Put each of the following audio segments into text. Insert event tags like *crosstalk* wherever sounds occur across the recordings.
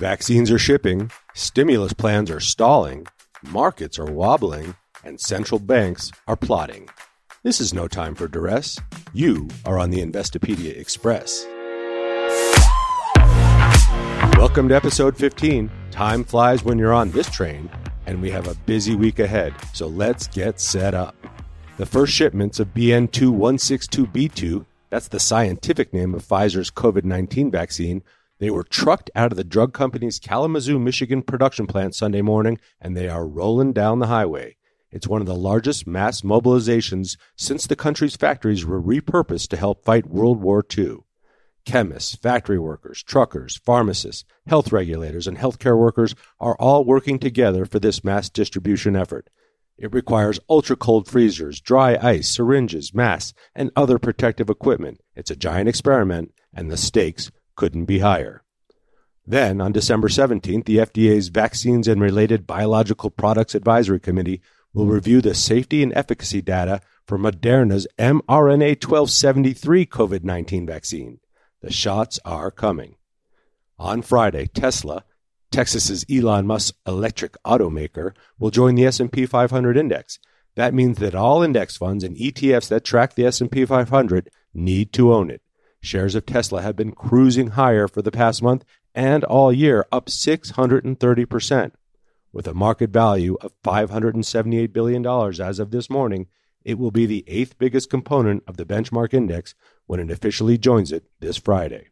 Vaccines are shipping, stimulus plans are stalling, markets are wobbling, and central banks are plotting. This is no time for duress. You are on the Investopedia Express. Welcome to episode 15. Time flies when you're on this train, and we have a busy week ahead, so let's get set up. The first shipments of BNT162B2, that's the scientific name of Pfizer's COVID 19 vaccine, they were trucked out of the drug company's Kalamazoo, Michigan production plant Sunday morning, and they are rolling down the highway. It's one of the largest mass mobilizations since the country's factories were repurposed to help fight World War II. Chemists, factory workers, truckers, pharmacists, health regulators, and healthcare workers are all working together for this mass distribution effort. It requires ultra cold freezers, dry ice, syringes, masks, and other protective equipment. It's a giant experiment, and the stakes couldn't be higher. Then, on December 17th, the FDA's Vaccines and Related Biological Products Advisory Committee will review the safety and efficacy data for Moderna's mRNA 1273 COVID 19 vaccine. The shots are coming. On Friday, Tesla, Texas's Elon Musk electric automaker, will join the S&P 500 index. That means that all index funds and ETFs that track the S&P 500 need to own it. Shares of Tesla have been cruising higher for the past month and all year, up 630%. With a market value of $578 billion as of this morning, it will be the eighth biggest component of the benchmark index when it officially joins it this Friday.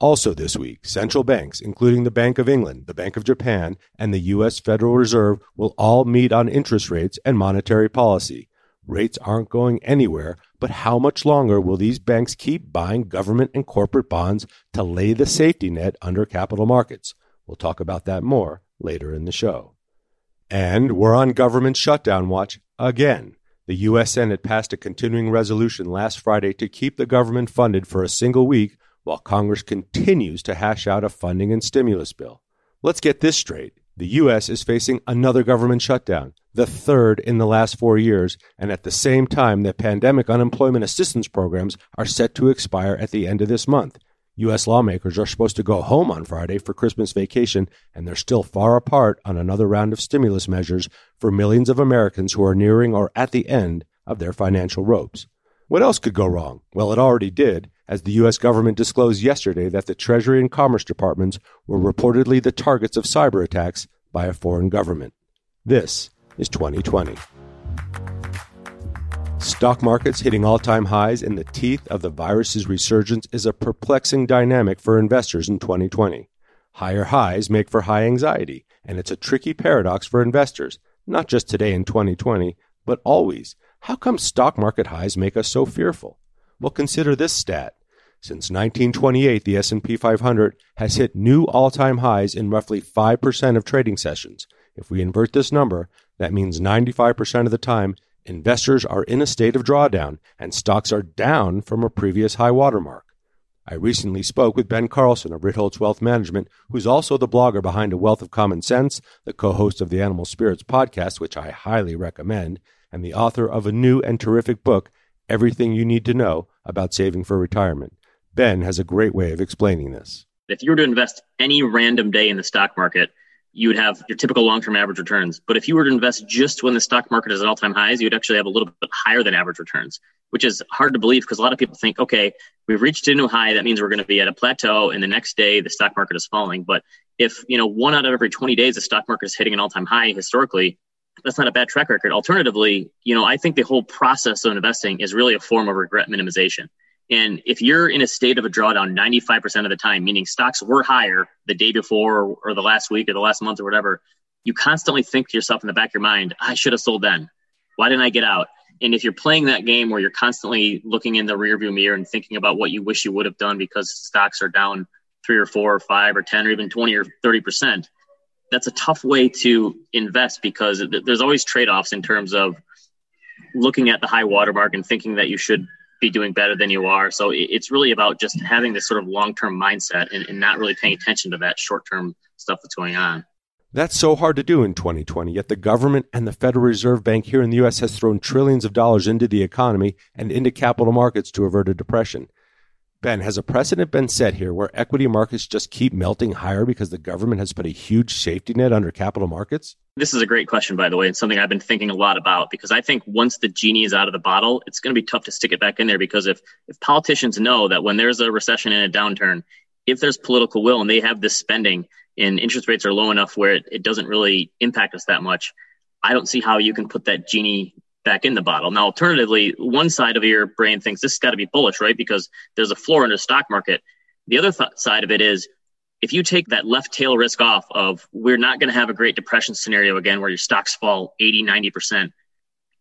Also, this week, central banks, including the Bank of England, the Bank of Japan, and the U.S. Federal Reserve, will all meet on interest rates and monetary policy. Rates aren't going anywhere, but how much longer will these banks keep buying government and corporate bonds to lay the safety net under capital markets? We'll talk about that more later in the show. And we're on government shutdown watch again. The U.S. Senate passed a continuing resolution last Friday to keep the government funded for a single week while Congress continues to hash out a funding and stimulus bill. Let's get this straight. The U.S. is facing another government shutdown the third in the last four years, and at the same time, the pandemic unemployment assistance programs are set to expire at the end of this month. U.S. lawmakers are supposed to go home on Friday for Christmas vacation, and they're still far apart on another round of stimulus measures for millions of Americans who are nearing or at the end of their financial ropes. What else could go wrong? Well, it already did, as the U.S. government disclosed yesterday that the Treasury and Commerce departments were reportedly the targets of cyber attacks by a foreign government. This is 2020. Stock markets hitting all time highs in the teeth of the virus's resurgence is a perplexing dynamic for investors in 2020. Higher highs make for high anxiety, and it's a tricky paradox for investors, not just today in 2020, but always. How come stock market highs make us so fearful? Well, consider this stat. Since 1928, the S&P 500 has hit new all-time highs in roughly 5% of trading sessions. If we invert this number, that means 95% of the time, investors are in a state of drawdown and stocks are down from a previous high watermark. I recently spoke with Ben Carlson of Ritholtz Wealth Management, who's also the blogger behind A Wealth of Common Sense, the co host of the Animal Spirits podcast, which I highly recommend, and the author of a new and terrific book, Everything You Need to Know About Saving for Retirement. Ben has a great way of explaining this. If you were to invest any random day in the stock market, you would have your typical long-term average returns. But if you were to invest just when the stock market is at all-time highs, you'd actually have a little bit higher than average returns, which is hard to believe because a lot of people think, okay, we've reached a new high. That means we're going to be at a plateau, and the next day the stock market is falling. But if you know one out of every 20 days the stock market is hitting an all-time high historically, that's not a bad track record. Alternatively, you know, I think the whole process of investing is really a form of regret minimization. And if you're in a state of a drawdown 95% of the time, meaning stocks were higher the day before or, the last week or the last month or whatever, you constantly think to yourself in the back of your mind, I should have sold then. Why didn't I get out? And if you're playing that game where you're constantly looking in the rearview mirror and thinking about what you wish you would have done because stocks are down three or four or five or 10 or even 20 or 30%, that's a tough way to invest because there's always trade offs in terms of looking at the high watermark and thinking that you should be doing better than you are. So it's really about just having this sort of long term mindset and, and, not really paying attention to that short term stuff that's going on. That's so hard to do in 2020, yet the government and the Federal Reserve Bank here in the U.S. has thrown trillions of dollars into the economy and into capital markets to avert a depression. Ben, has a precedent been set here where equity markets just keep melting higher because the government has put a huge safety net under capital markets? This is a great question, by the way. and something I've been thinking a lot about because I think once the genie is out of the bottle, it's going to be tough to stick it back in there because if, if politicians know that when there's a recession and a downturn, if there's political will and they have this spending and interest rates are low enough where it, it doesn't really impact us that much, I don't see how you can put that genie back in the bottle. Now, alternatively, one side of your brain thinks this has got to be bullish, right? Because there's a floor in the stock market. The other th- side of it is if you take that left tail risk off of we're not going to have a great depression scenario again where your stocks fall 80, 90%,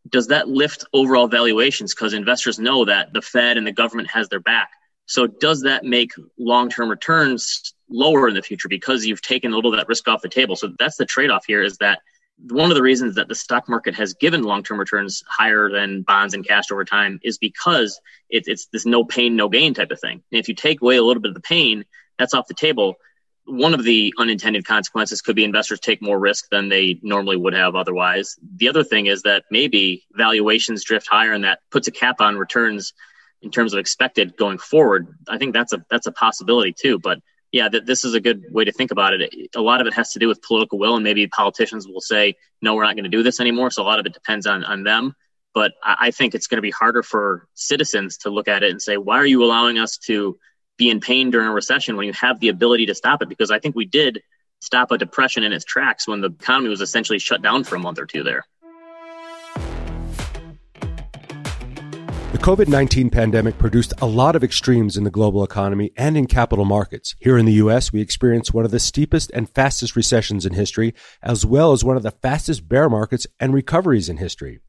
does that lift overall valuations? Because investors know that the Fed and the government has their back. So does that make long-term returns lower in the future because you've taken a little of that risk off the table? So that's the trade-off here is that one of the reasons that the stock market has given long-term returns higher than bonds and cash over time is because it, it's this no pain, no gain type of thing. And if you take away a little bit of the pain, that's off the table. One of the unintended consequences could be investors take more risk than they normally would have otherwise. The other thing is that maybe valuations drift higher and that puts a cap on returns in terms of expected going forward. I think that's a that's a possibility too. But yeah, that this is a good way to think about it. A lot of it has to do with political will, and maybe politicians will say, no, we're not going to do this anymore. So a lot of it depends on, on them. But I, I think it's going to be harder for citizens to look at it and say, why are you allowing us to be in pain during a recession when you have the ability to stop it? Because I think we did stop a depression in its tracks when the economy was essentially shut down for a month or two there. COVID 19 pandemic produced a lot of extremes in the global economy and in capital markets. Here in the U.S., we experienced one of the steepest and fastest recessions in history, as well as one of the fastest bear markets and recoveries in history.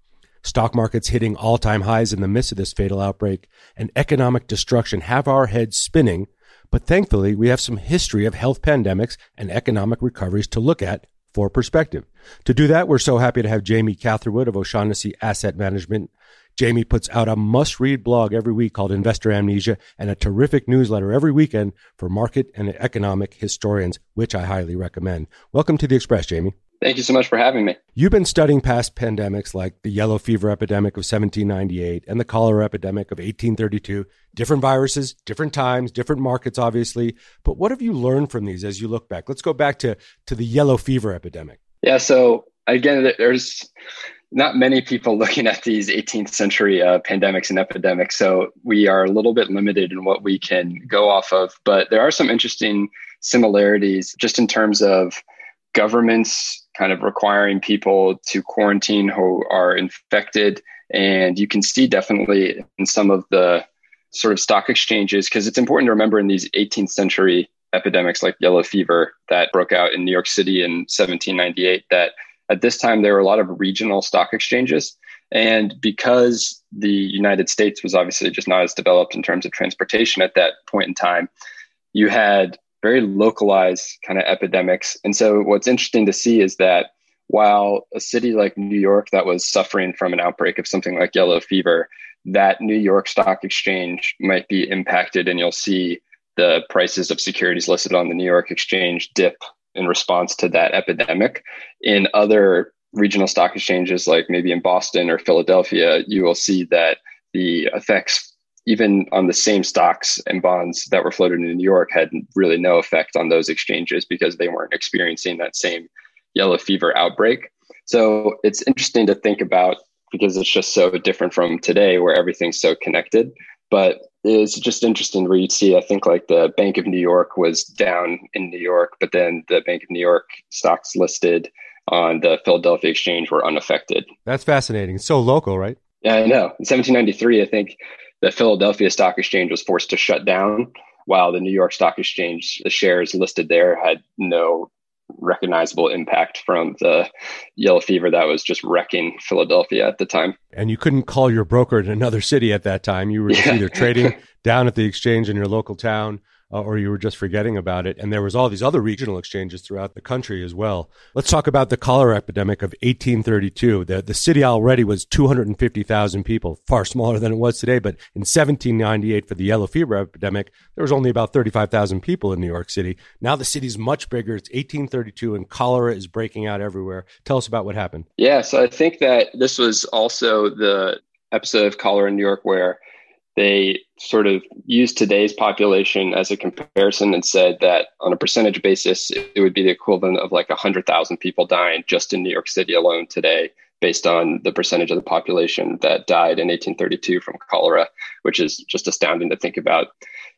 Stock markets hitting all time highs in the midst of this fatal outbreak and economic destruction have our heads spinning, but thankfully we have some history of health pandemics and economic recoveries to look at for perspective. To do that, we're so happy to have Jamie Catherwood of O'Shaughnessy Asset Management Jamie puts out a must read blog every week called Investor Amnesia and a terrific newsletter every weekend for market and economic historians, which I highly recommend. Welcome to the Express, Jamie. Thank you so much for having me. You've been studying past pandemics like the yellow fever epidemic of 1798 and the cholera epidemic of 1832. Different viruses, different times, different markets, obviously. But what have you learned from these as you look back? Let's go back to, to the yellow fever epidemic. Yeah. So again, there's not many people *laughs* looking at these 18th century uh, pandemics and epidemics. So we are a little bit limited in what we can go off of. But there are some interesting similarities just in terms of governments kind of requiring people to quarantine who are infected. And you can see definitely in some of the sort of stock exchanges, because it's important to remember in these 18th century epidemics like yellow fever that broke out in New York City in 1798 that at this time, there were a lot of regional stock exchanges. And because the United States was obviously just not as developed in terms of transportation at that point in time, you had very localized kind of epidemics. And so, what's interesting to see is that while a city like New York that was suffering from an outbreak of something like yellow fever, that New York Stock Exchange might be impacted, and you'll see the prices of securities listed on the New York Exchange dip in response to that epidemic. In other regional stock exchanges, like maybe in Boston or Philadelphia, you will see that the effects, even on the same stocks and bonds that were floated in New York, had really no effect on those exchanges because they weren't experiencing that same yellow fever outbreak. So it's interesting to think about because it's just so different from today where everything's so connected. But it's just interesting where you see, I think like the Bank of New York was down in New York, but then the Bank of New York stocks listed on the Philadelphia Exchange were unaffected. That's fascinating. It's so local, right? Yeah, I know. In 1793, I think the Philadelphia Stock Exchange was forced to shut down, while the New York Stock Exchange, the shares listed there had no recognizable impact from the yellow fever that was just wrecking Philadelphia at the time. And you couldn't call your broker in another city at that time. You were yeah. either trading *laughs* down at the exchange in your local town uh, or you were just forgetting about it. And there was all these other regional exchanges throughout the country as well. Let's talk about the cholera epidemic of 1832. The, the city already was 250,000 people, far smaller than it was today. But in 1798 for the yellow fever epidemic, there was only about 35,000 people in New York City. Now the city's much bigger. It's 1832 and cholera is breaking out everywhere. Tell us about what happened. Yeah. So I think that this was also the episode of cholera in New York where they sort of used today's population as a comparison and said that on a percentage basis, it would be the equivalent of like 100,000 people dying just in New York City alone today, based on the percentage of the population that died in 1832 from cholera, which is just astounding to think about.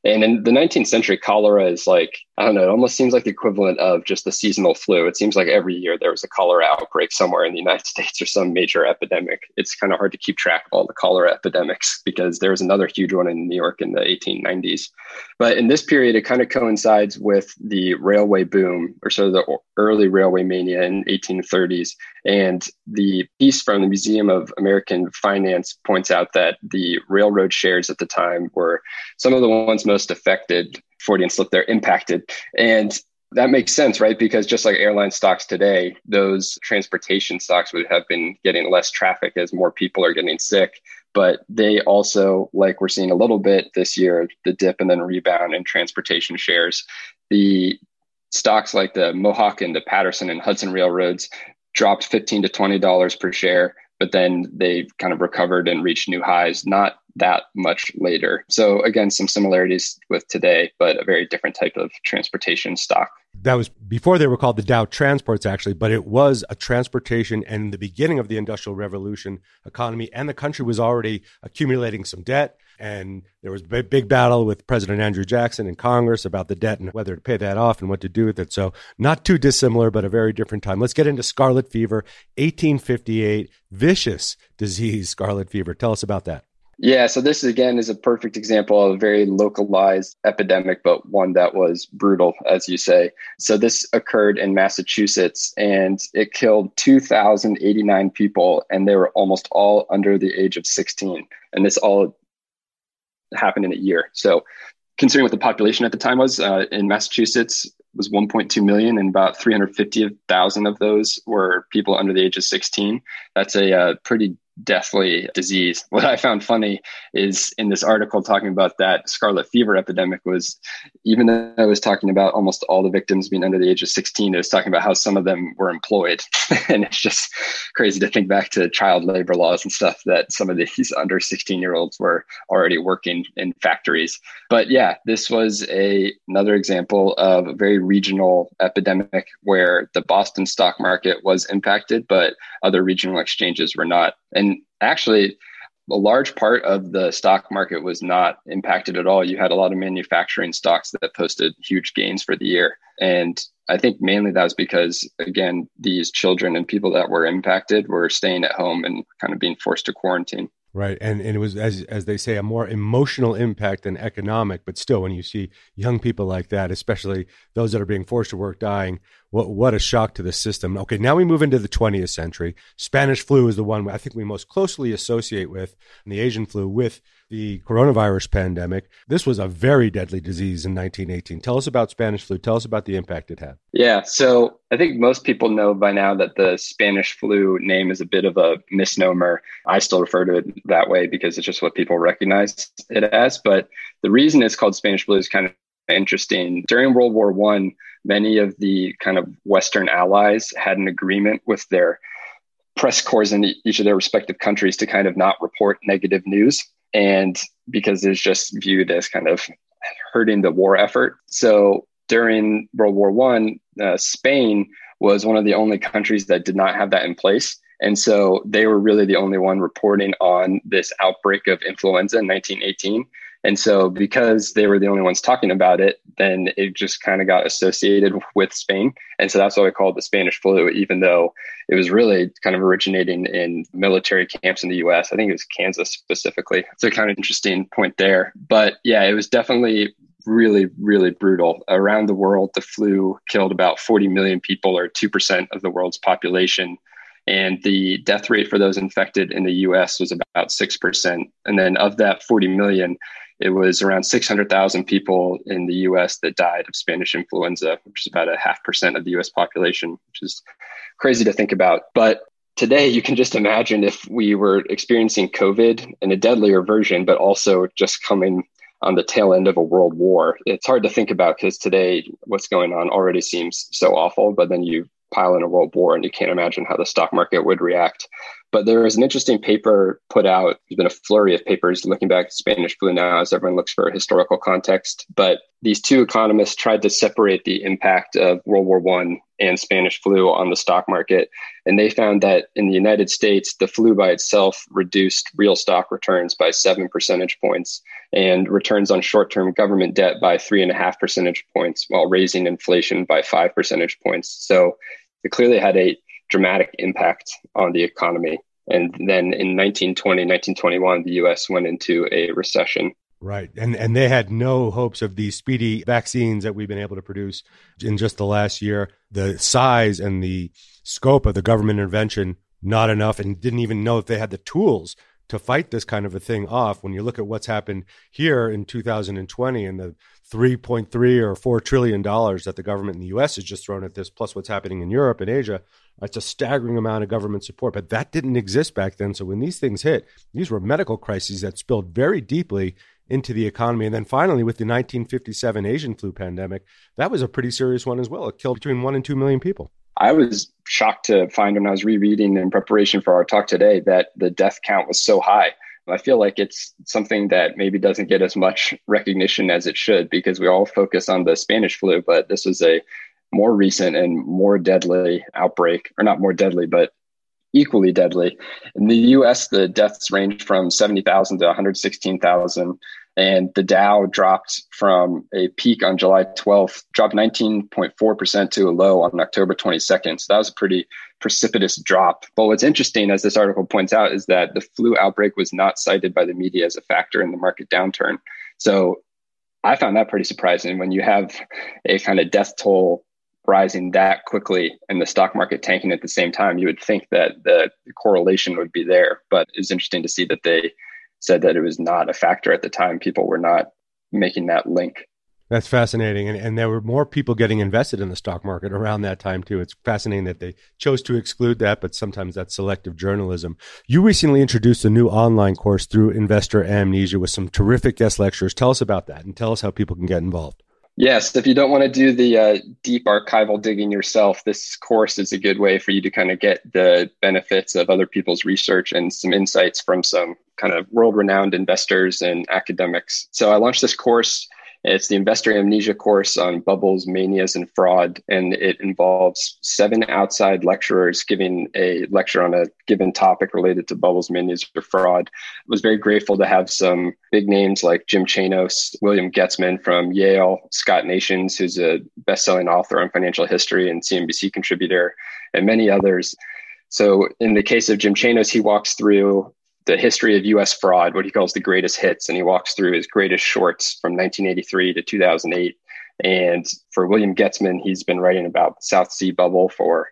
And in the 19th century, cholera is like, I don't know, it almost seems like the equivalent of just the seasonal flu. It seems like every year there was a cholera outbreak somewhere in the United *laughs* States or some major epidemic. It's kind of hard to keep track of all the cholera epidemics because there was another huge one in New York in the 1890s. But in this period, it kind of coincides with the railway boom or sort of the early railway mania in 1830s. And the piece from the Museum of American Finance points out that the railroad shares at the time were some of the ones most affected Freudian slip there impacted. And that makes sense, right? Because just like airline stocks today, those transportation stocks would have been getting less traffic as more people are getting sick. But they also, like we're seeing a little bit this year, the dip and then rebound in transportation shares. The stocks like the Mohawk and the Paterson and Hudson railroads dropped 15 to $20 per share but then they kind of recovered and reached new highs not that much later. So again, some similarities with today, but a very different type of transportation stock. That was before they were called the Dow Transports, actually, but it was a transportation and the beginning of the Industrial Revolution economy, and the country was already accumulating some debt. And there was a big battle with President Andrew Jackson in Congress about the debt and whether to pay that off and what to do with it. So, not too dissimilar, but a very different time. Let's get into scarlet fever, 1858, vicious disease, scarlet fever. Tell us about that. Yeah, so this again is a perfect example of a very localized epidemic, but one that was brutal, as you say. So this occurred in Massachusetts and it killed 2,089 people, and they were almost all under the age of 16. And this all happened in a year. So, considering what the population at the time was uh, in Massachusetts was 1.2 million, and about 350,000 of those were people under the age of 16. That's a uh, pretty deathly disease. *laughs* What I found funny is in this article talking about that scarlet fever epidemic was even though I was talking about almost all the victims being under the age of 16, it was talking about how some of them were employed. *laughs* and it's just crazy to think back to child labor laws and stuff that some of these *laughs* under 16 year olds were already working in factories. But yeah, this was a another example of a very regional epidemic where the Boston stock market was impacted, but other regional exchanges were not. And actually, a large part of the stock market was not impacted at all. You had a lot of manufacturing stocks that posted huge gains for the year. And I think mainly that was because, again, these children and people that were impacted were staying at home and kind of being forced to quarantine. Right, and and it was as as they say a more emotional impact than economic, but still, when you see young people like that, especially those that are being forced to work, dying, what what a shock to the system. Okay, now we move into the 20th century. Spanish flu is the one I think we most closely associate with, and the Asian flu with the coronavirus pandemic. This was a very deadly disease in 1918. Tell us about Spanish flu. Tell us about the impact it had. Yeah, so I think most people know by now that the Spanish flu name is a bit of a misnomer. I still refer to it that way because it's just what people recognize it as. But the reason it's called Spanish flu is kind of interesting. During World War One, many of the kind of Western allies had an agreement with their press corps in each of their respective countries to kind of not report negative news and because it's just viewed as kind of hurting the war effort. So during World War One, uh, Spain was one of the only countries that did not have that in place. And so they were really the only one reporting on this outbreak of influenza in 1918. And so, because they were the only ones talking about it, then it just kind of got associated with Spain. And so that's why we call it the Spanish flu, even though it was really kind of originating in military camps in the US. I think it was Kansas specifically. It's a kind of interesting point there. But yeah, it was definitely really, really brutal. Around the world, the flu killed about 40 million people, or 2% of the world's population. And the death rate for those infected in the US was about 6%. And then of that 40 million, it was around 600,000 people in the US that died of Spanish influenza, which is about a half percent of the US population, which is crazy to think about. But today, you can just imagine if we were experiencing COVID in a deadlier version, but also just coming on the tail end of a world war. It's hard to think about because today, what's going on already seems so awful, but then you pile in a world war and you can't imagine how the stock market would react. But there was an interesting paper put out. There's been a flurry of papers looking back at Spanish flu now as everyone looks for historical context. But these two economists tried to separate the impact of World War One and Spanish flu on the stock market. And they found that in the United States, the flu by itself reduced real stock returns by seven percentage points and returns on short term government debt by three and a half percentage points while raising inflation by five percentage points. So it clearly had a dramatic impact on the economy. And then in 1920, 1921, the US went into a recession. Right. And and they had no hopes of these speedy vaccines that we've been able to produce in just the last year. The size and the scope of the government intervention not enough and didn't even know if they had the tools to fight this kind of a thing off when you look at what's happened here in 2020 and the 3.3 or 4 trillion dollars that the government in the US has just thrown at this plus what's happening in Europe and Asia. It's a staggering amount of government support but that didn't exist back then. So when these things hit these were medical crises that spilled very deeply into the economy. And then finally with the 1957 Asian flu pandemic that was a pretty serious one as well. It killed between 1 and 2 million people. I was shocked to find when I was rereading in preparation for our talk today that the death count was so high. I feel like it's something that maybe doesn't get as much recognition as it should because we all focus on the Spanish flu, but this was a more recent and more deadly outbreak, or not more deadly, but equally deadly. In the US, the deaths range from 70,000 to 116,000 and the Dow dropped from a peak on July 12th, dropped 19.4% to a low on October 22nd. So that was a pretty precipitous drop. But what's interesting, as this article points out, is that the flu outbreak was not cited by the media as a factor in the market downturn. So I found that pretty surprising when you have a kind of death toll rising that quickly and the stock market tanking at the same time. You would think that the correlation would be there, but it's interesting to see that they said that it was not a factor at the time. People were not making that link. That's fascinating. And, and there were more people getting invested in the stock market around that time, too. It's fascinating that they chose to exclude that, but sometimes that's selective journalism. You recently introduced a new online course through Investor Amnesia with some terrific guest lectures. Tell us about that and tell us how people can get involved. Yes, if you don't want to do the uh, deep archival digging yourself, this course is a good way for you to kind of get the benefits of other people's research and some insights from some kind of world renowned investors and academics. So I launched this course it's the investor amnesia course on bubbles, manias, and fraud. And it involves seven outside lecturers giving a lecture on a given topic related to bubbles, manias, or fraud. I was very grateful to have some big names like Jim Chanos, William Goetzmann from Yale, Scott Nations, who's a best-selling author on financial history and CNBC contributor, and many others. So in the case of Jim Chanos, he walks through the history of US fraud, what he calls the greatest hits. And he walks through his greatest shorts from 1983 to 2008. And for William Goetzmann, he's been writing about the South Sea bubble for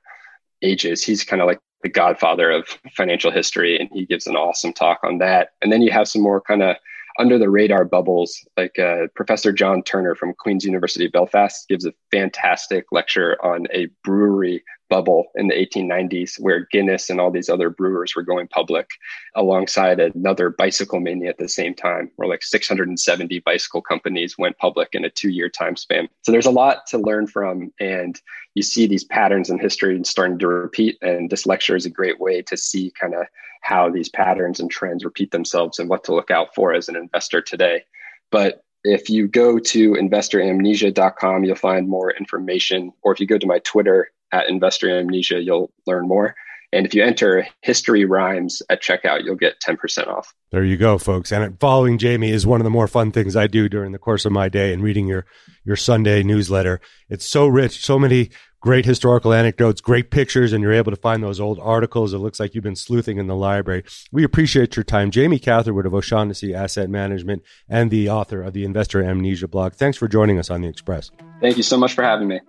ages. He's kind of like the godfather of financial history, and he gives an awesome talk on that. And then you have some more kind of under the radar bubbles, like uh, Professor John Turner from Queen's University Belfast gives a fantastic lecture on a brewery bubble in the 1890s where Guinness and all these other brewers were going public alongside another bicycle mania at the same time, where like 670 bicycle companies went public in a two year time span. So there's a lot to learn from. And you see these patterns in history and starting to repeat. And this lecture is a great way to see kind of how these patterns and trends repeat themselves and what to look out for as an investor today. But if you go to investoramnesia.com, you'll find more information. Or if you go to my Twitter at Investor Amnesia, you'll learn more. And if you enter history rhymes at checkout, you'll get 10% off. There you go, folks. And following Jamie is one of the more fun things I do during the course of my day and reading your, your Sunday newsletter. It's so rich, so many great historical anecdotes, great pictures, and you're able to find those old articles. It looks like you've been sleuthing in the library. We appreciate your time. Jamie Catherwood of O'Shaughnessy Asset Management and the author of the Investor Amnesia blog. Thanks for joining us on The Express. Thank you so much for having me.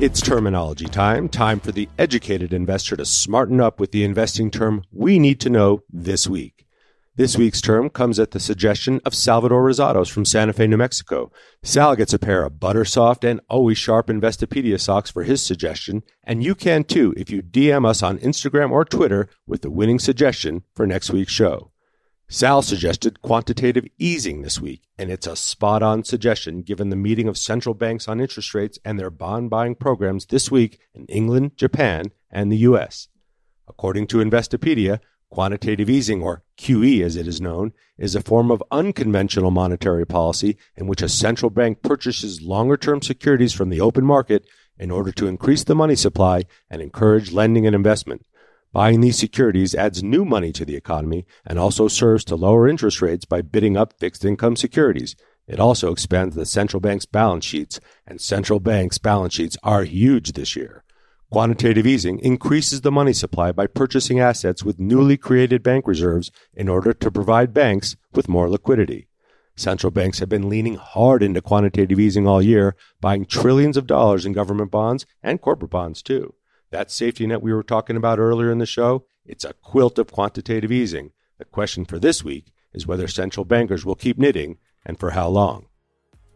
It's terminology time. Time for the educated investor to smarten up with the investing term we need to know this week. This week's term comes at the suggestion of Salvador Rosados from Santa Fe, New Mexico. Sal gets a pair of Buttersoft and always sharp Investopedia socks for his suggestion, and you can too if you DM us on Instagram or Twitter with the winning suggestion for next week's show. Sal suggested quantitative easing this week, and it's a spot on suggestion given the meeting of central banks on interest rates and their bond buying programs this week in England, Japan, and the U.S. According to Investopedia, quantitative easing, or QE as it is known, is a form of unconventional monetary policy in which a central bank purchases longer term securities from the open market in order to increase the money supply and encourage lending and investment. Buying these securities adds new money to the economy and also serves to lower interest rates by bidding up fixed income securities. It also expands the central bank's balance sheets, and central banks' balance sheets are huge this year. Quantitative easing increases the money supply by purchasing assets with newly created bank reserves in order to provide banks with more liquidity. Central banks have been leaning hard into quantitative easing all year, buying trillions of dollars in government bonds and corporate bonds too. That safety net we were talking about earlier in the show, it's a quilt of quantitative easing. The question for this week is whether central bankers will keep knitting and for how long.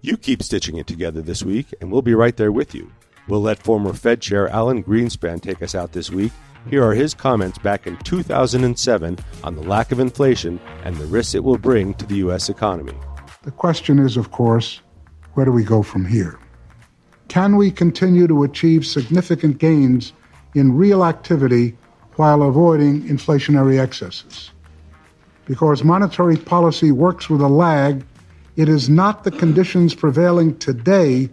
You keep stitching it together this week, and we'll be right there with you. We'll let former Fed Chair Alan Greenspan take us out this week. Here are his comments back in 2007 on the lack of inflation and the risks it will bring to the U.S. economy. The question is, of course, where do we go from here? Can we continue to achieve significant gains in real activity while avoiding inflationary excesses. Because monetary policy works with a lag, it is not the conditions prevailing today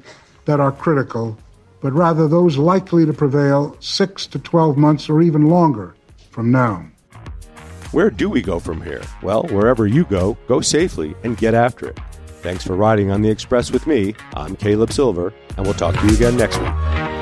that are critical, but rather those likely to prevail 6 to 12 months or even longer from now. Where do we go from here? Well, wherever you go, go safely and get after it. Thanks for riding on the Express with me. I'm Caleb Silver, and we'll talk to you again next week.